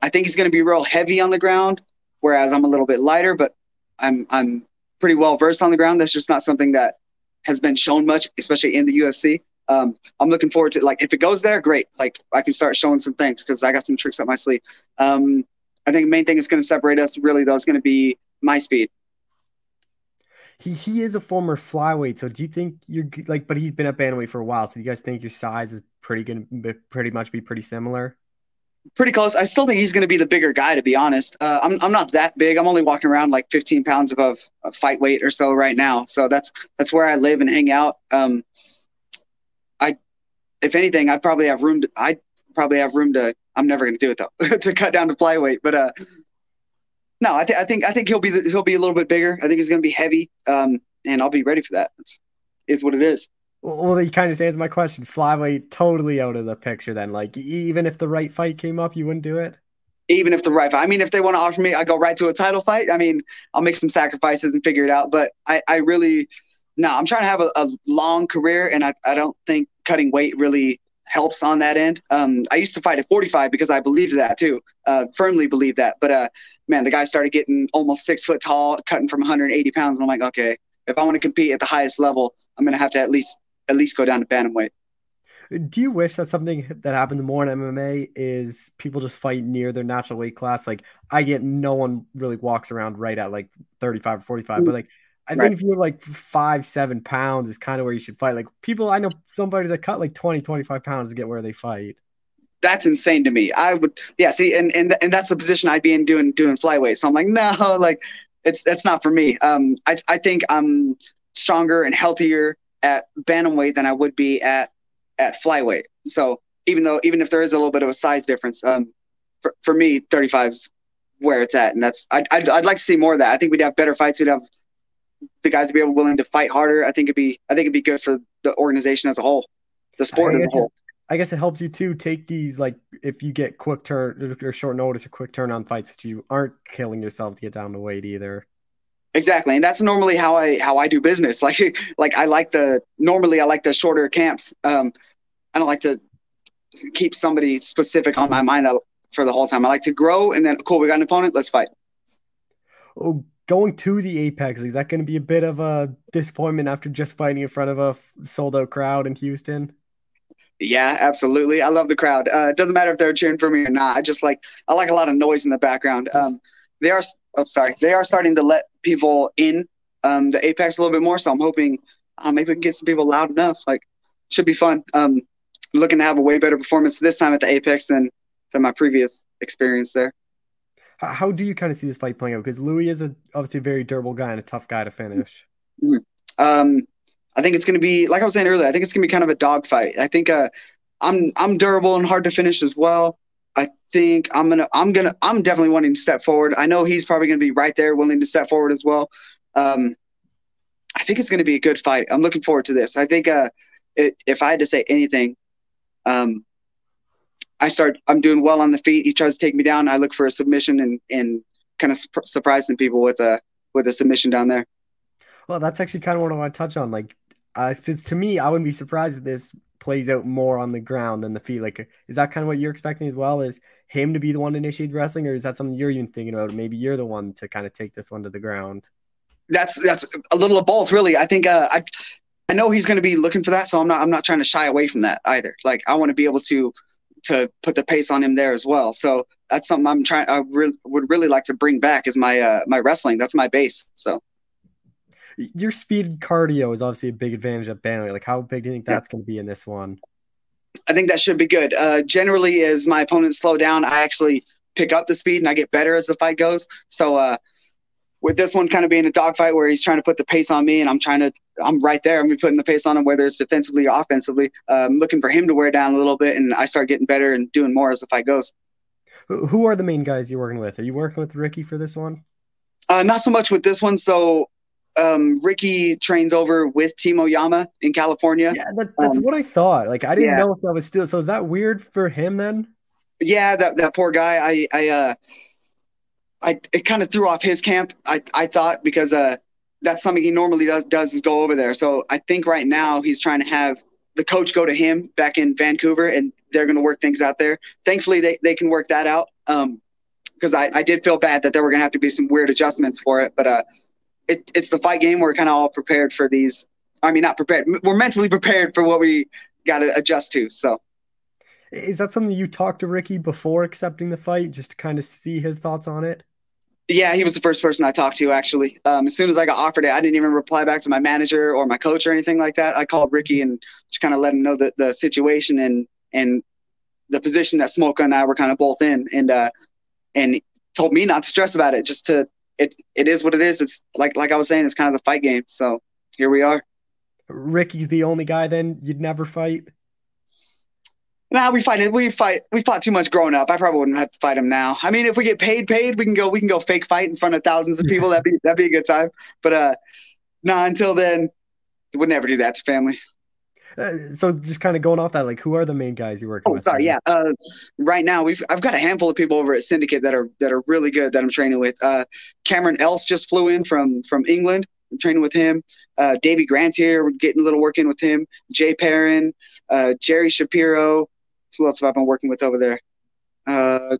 I think he's going to be real heavy on the ground, whereas I'm a little bit lighter, but I'm I'm pretty well versed on the ground. That's just not something that has been shown much, especially in the UFC. Um, I'm looking forward to like if it goes there, great. Like I can start showing some things because I got some tricks up my sleeve. Um, I think the main thing that's going to separate us really though is going to be my speed. He he is a former flyweight, so do you think you're like? But he's been at bantamweight for a while, so do you guys think your size is pretty going to pretty much be pretty similar? Pretty close. I still think he's going to be the bigger guy, to be honest. Uh, I'm I'm not that big. I'm only walking around like 15 pounds above a fight weight or so right now. So that's that's where I live and hang out. Um, I, if anything, I'd probably have room. To, I'd probably have room to I'm never going to do it though to cut down to flyweight. But uh, no, I, th- I think I think he'll be the, he'll be a little bit bigger. I think he's going to be heavy, um, and I'll be ready for that. It's, it's what it is. Well, you kind of answered my question. Flyweight totally out of the picture. Then, like, even if the right fight came up, you wouldn't do it. Even if the right fight, I mean, if they want to offer me, I go right to a title fight. I mean, I'll make some sacrifices and figure it out. But I, I really, no, I'm trying to have a, a long career, and I, I don't think cutting weight really helps on that end. Um, I used to fight at 45 because I believed that too, uh, firmly believed that. But uh, man, the guy started getting almost six foot tall, cutting from 180 pounds, and I'm like, okay, if I want to compete at the highest level, I'm gonna have to at least at least go down to bantamweight. Do you wish that something that happened more in MMA is people just fight near their natural weight class? Like I get no one really walks around right at like 35 or 45, but like I right. think if you're like five, seven pounds is kind of where you should fight. Like people, I know somebody that cut like 20, 25 pounds to get where they fight. That's insane to me. I would, yeah, see, and, and, and that's the position I'd be in doing, doing flyweight. So I'm like, no, like it's, that's not for me. Um, I, I think I'm stronger and healthier at bantamweight than I would be at, at flyweight. So even though, even if there is a little bit of a size difference, um, for, for me, 35 is where it's at. And that's, I'd, I'd, I'd like to see more of that. I think we'd have better fights. We'd have, the guys to be able willing to fight harder, I think it'd be I think it'd be good for the organization as a whole, the sport as a whole. It, I guess it helps you too take these like if you get quick turn or short notice or quick turn on fights that you aren't killing yourself to get down to weight either. Exactly, and that's normally how I how I do business. Like like I like the normally I like the shorter camps. Um, I don't like to keep somebody specific on my mind for the whole time. I like to grow and then cool, we got an opponent, let's fight. Oh, going to the Apex, is that going to be a bit of a disappointment after just fighting in front of a sold out crowd in Houston? Yeah, absolutely. I love the crowd. Uh, it doesn't matter if they're cheering for me or not. I just like I like a lot of noise in the background. Um, they are. Oh, sorry. They are starting to let people in um, the Apex a little bit more. So I'm hoping uh, maybe we can get some people loud enough. Like, should be fun. Um, looking to have a way better performance this time at the Apex than than my previous experience there. How do you kind of see this fight playing out? Because Louis is a, obviously a very durable guy and a tough guy to finish. Mm-hmm. Um, I think it's going to be like I was saying earlier. I think it's going to be kind of a dogfight. I think uh, I'm I'm durable and hard to finish as well. I think I'm gonna I'm gonna I'm definitely wanting to step forward. I know he's probably going to be right there, willing to step forward as well. Um, I think it's going to be a good fight. I'm looking forward to this. I think uh, it, if I had to say anything, um, I start. I'm doing well on the feet. He tries to take me down. I look for a submission and and kind of su- surprising people with a with a submission down there. Well, that's actually kind of what I want to touch on. Like, uh, since to me, I wouldn't be surprised if this plays out more on the ground than the feet. Like, is that kind of what you're expecting as well? Is him to be the one to initiate the wrestling, or is that something you're even thinking about? Maybe you're the one to kind of take this one to the ground. That's that's a little of both, really. I think uh, I I know he's going to be looking for that, so I'm not I'm not trying to shy away from that either. Like, I want to be able to to put the pace on him there as well. So that's something I'm trying. I re- would really like to bring back is my uh, my wrestling. That's my base. So your speed cardio is obviously a big advantage at Bantamweight. Like, how big do you think that's yeah. going to be in this one? I think that should be good. Uh, generally, as my opponents slow down, I actually pick up the speed and I get better as the fight goes. So uh, with this one kind of being a dogfight where he's trying to put the pace on me and I'm trying to, I'm right there. I'm be putting the pace on him, whether it's defensively or offensively. Uh, I'm looking for him to wear down a little bit and I start getting better and doing more as the fight goes. Who are the main guys you're working with? Are you working with Ricky for this one? Uh, not so much with this one. So um, Ricky trains over with Team Oyama in California. Yeah, that, that's um, what I thought. Like I didn't yeah. know if that was still. So is that weird for him then? Yeah, that that poor guy. I I uh, I it kind of threw off his camp. I I thought because uh that's something he normally does does is go over there. So I think right now he's trying to have the coach go to him back in Vancouver, and they're going to work things out there. Thankfully, they they can work that out. Um, because I, I did feel bad that there were going to have to be some weird adjustments for it, but uh, it, it's the fight game. We're kind of all prepared for these. I mean, not prepared. We're mentally prepared for what we got to adjust to. So, is that something you talked to Ricky before accepting the fight, just to kind of see his thoughts on it? Yeah, he was the first person I talked to actually. Um, as soon as I got offered it, I didn't even reply back to my manager or my coach or anything like that. I called Ricky and just kind of let him know the, the situation and and the position that Smolka and I were kind of both in, and uh, and told me not to stress about it, just to it it is what it is. It's like like I was saying, it's kind of the fight game. So here we are. Ricky's the only guy then you'd never fight. Nah, we fight it. We fight. We fought too much growing up. I probably wouldn't have to fight him now. I mean, if we get paid, paid, we can go. We can go fake fight in front of thousands of people. that'd be that'd be a good time. But uh, nah. Until then, would never do that to family. Uh, so just kind of going off that, like, who are the main guys you work oh, with? Oh, sorry, yeah. Uh, right now, we've I've got a handful of people over at Syndicate that are that are really good that I'm training with. Uh, Cameron Else just flew in from from England. I'm training with him. Uh, Davey Grant here. We're getting a little work in with him. Jay Perrin, uh, Jerry Shapiro. Who else have I been working with over there? Uh,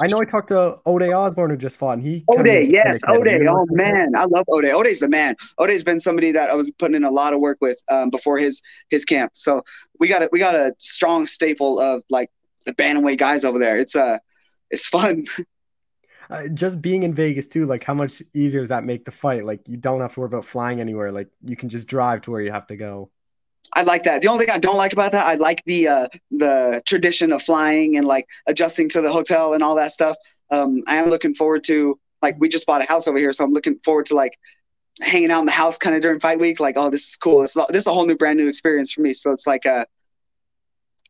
I know I talked to Ode Osborne who just fought, and he Ode, yes, Ode. Oh man, I love Ode. Ode's the man. Ode's been somebody that I was putting in a lot of work with um, before his his camp. So we got a, we got a strong staple of like the bantamweight guys over there. It's uh it's fun. Uh, just being in Vegas too, like how much easier does that make the fight? Like you don't have to worry about flying anywhere. Like you can just drive to where you have to go. I like that. The only thing I don't like about that, I like the uh, the tradition of flying and like adjusting to the hotel and all that stuff. Um, I am looking forward to like we just bought a house over here, so I'm looking forward to like hanging out in the house kind of during fight week. Like, oh, this is cool. This is, this is a whole new, brand new experience for me. So it's like, uh,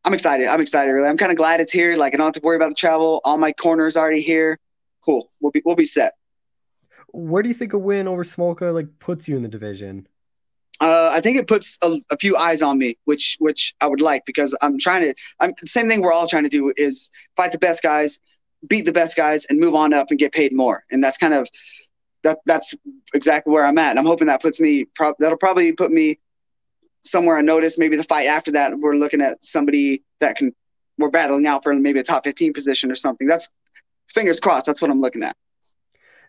I'm excited. I'm excited. Really, I'm kind of glad it's here. Like, I don't have to worry about the travel. All my corners already here. Cool. We'll be we'll be set. Where do you think a win over Smolka like puts you in the division? Uh, I think it puts a, a, few eyes on me, which which I would like because I'm trying to. I'm same thing we're all trying to do is fight the best guys, beat the best guys, and move on up and get paid more. And that's kind of that. That's exactly where I'm at. I'm hoping that puts me. Pro- that'll probably put me somewhere I notice. Maybe the fight after that, we're looking at somebody that can. We're battling out for maybe a top 15 position or something. That's fingers crossed. That's what I'm looking at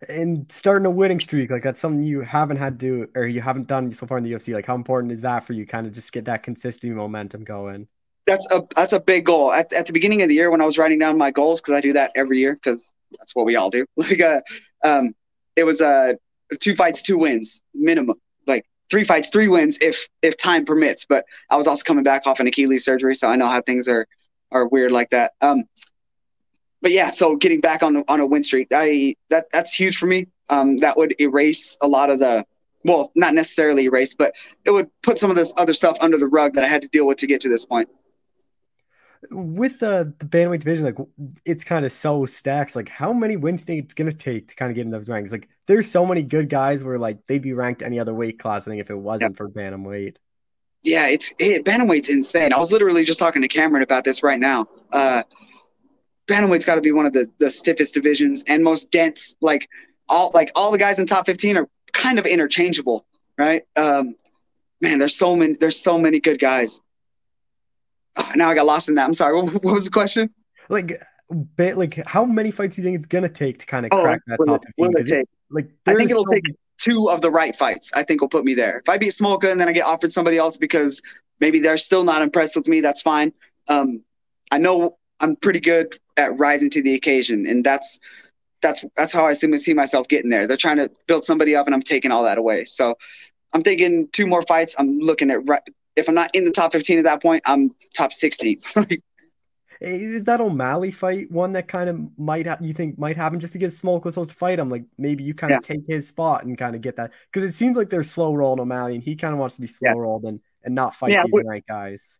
and starting a winning streak like that's something you haven't had to or you haven't done so far in the UFC like how important is that for you kind of just get that consistent momentum going that's a that's a big goal. At, at the beginning of the year when I was writing down my goals, because I do that every year, because that's what we all do. Like, uh, um, it was uh, two fights, two wins minimum. Like three fights, three wins if if time permits. But I was also coming back off an Achilles surgery, so I know how things are are weird like that. Um, but yeah, so getting back on on a win streak, I that that's huge for me. Um, that would erase a lot of the well, not necessarily erase, but it would put some of this other stuff under the rug that I had to deal with to get to this point with the, the bantamweight division, like it's kind of so stacked. Like, how many wins do you think it's gonna take to kind of get in those ranks? Like, there's so many good guys where like they'd be ranked any other weight class. I think if it wasn't for bantamweight. Yeah, it's it, bantamweight's insane. I was literally just talking to Cameron about this right now. Uh, bantamweight's got to be one of the the stiffest divisions and most dense. Like all like all the guys in top 15 are kind of interchangeable, right? Um, man, there's so many there's so many good guys oh, now I got lost in that. I'm sorry. What, what was the question? Like, like how many fights do you think it's gonna take to kind of oh, crack that top 15? It, it like, I think it'll take two of the right fights. I think will put me there. If I beat Smolka and then I get offered somebody else because maybe they're still not impressed with me, that's fine. Um, I know I'm pretty good at rising to the occasion, and that's that's that's how I seem to see myself getting there. They're trying to build somebody up, and I'm taking all that away. So I'm thinking two more fights. I'm looking at right, if I'm not in the top 15 at that point, I'm top 60. Is that O'Malley fight one that kind of might ha- you think might happen just because Smoke was supposed to fight him? Like maybe you kind of yeah. take his spot and kind of get that because it seems like they're slow rolling O'Malley and he kind of wants to be slow yeah. rolled and, and not fight yeah, these right guys.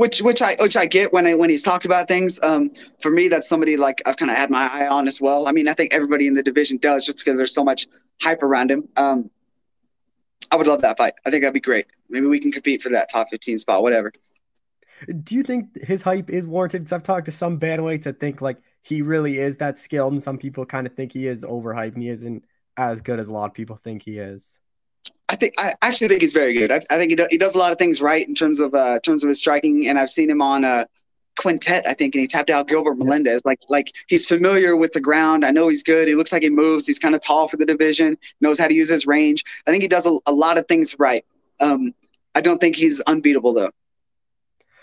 Which which I which I get when I when he's talked about things. Um, for me, that's somebody like I've kind of had my eye on as well. I mean, I think everybody in the division does just because there's so much hype around him. Um, I would love that fight. I think that'd be great. Maybe we can compete for that top 15 spot, whatever. Do you think his hype is warranted? Because I've talked to some bandweights that think like he really is that skilled, and some people kind of think he is overhyped and he isn't as good as a lot of people think he is. I think I actually think he's very good. I, I think he, do, he does a lot of things right in terms of uh, terms of his striking, and I've seen him on a quintet, I think, and he tapped out Gilbert Melendez. Like like he's familiar with the ground. I know he's good. He looks like he moves. He's kind of tall for the division. Knows how to use his range. I think he does a, a lot of things right. Um, I don't think he's unbeatable though.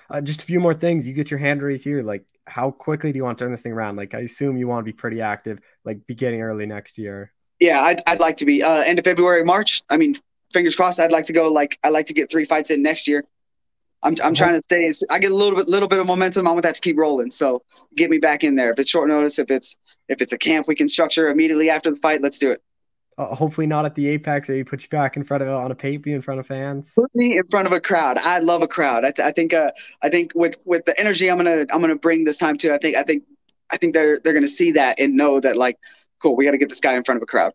Uh, just a few more things. You get your hand raised here. Like, how quickly do you want to turn this thing around? Like, I assume you want to be pretty active, like beginning early next year. Yeah, I'd, I'd like to be uh, end of February, March. I mean, fingers crossed. I'd like to go. Like, I'd like to get three fights in next year. I'm, I'm trying to stay. I get a little bit, little bit of momentum. I want that to keep rolling. So get me back in there. If it's short notice, if it's, if it's a camp we can structure immediately after the fight, let's do it. Uh, hopefully not at the Apex, or you put you back in front of on a pay in front of fans. Put me in front of a crowd. I love a crowd. I, th- I think, uh, I think with with the energy I'm gonna I'm gonna bring this time to. I think I think I think they're they're gonna see that and know that like, cool, we got to get this guy in front of a crowd.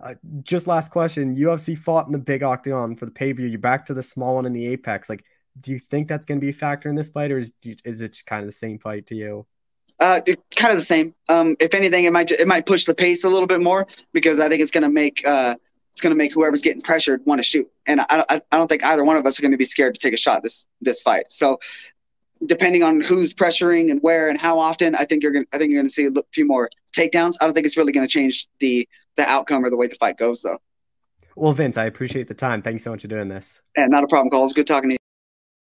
Uh, just last question: UFC fought in the big octagon for the pay per view. You're back to the small one in the Apex. Like, do you think that's going to be a factor in this fight, or is is it kind of the same fight to you? Uh, kind of the same. Um, if anything, it might it might push the pace a little bit more because I think it's going to make uh, it's going to make whoever's getting pressured want to shoot, and I, I, I don't think either one of us are going to be scared to take a shot this this fight. So, depending on who's pressuring and where and how often, I think you're gonna I think you're going to see a few more takedowns. I don't think it's really going to change the the outcome or the way the fight goes, though. Well, Vince, I appreciate the time. Thanks so much for doing this. Yeah, not a problem, Cole. It's good talking to you.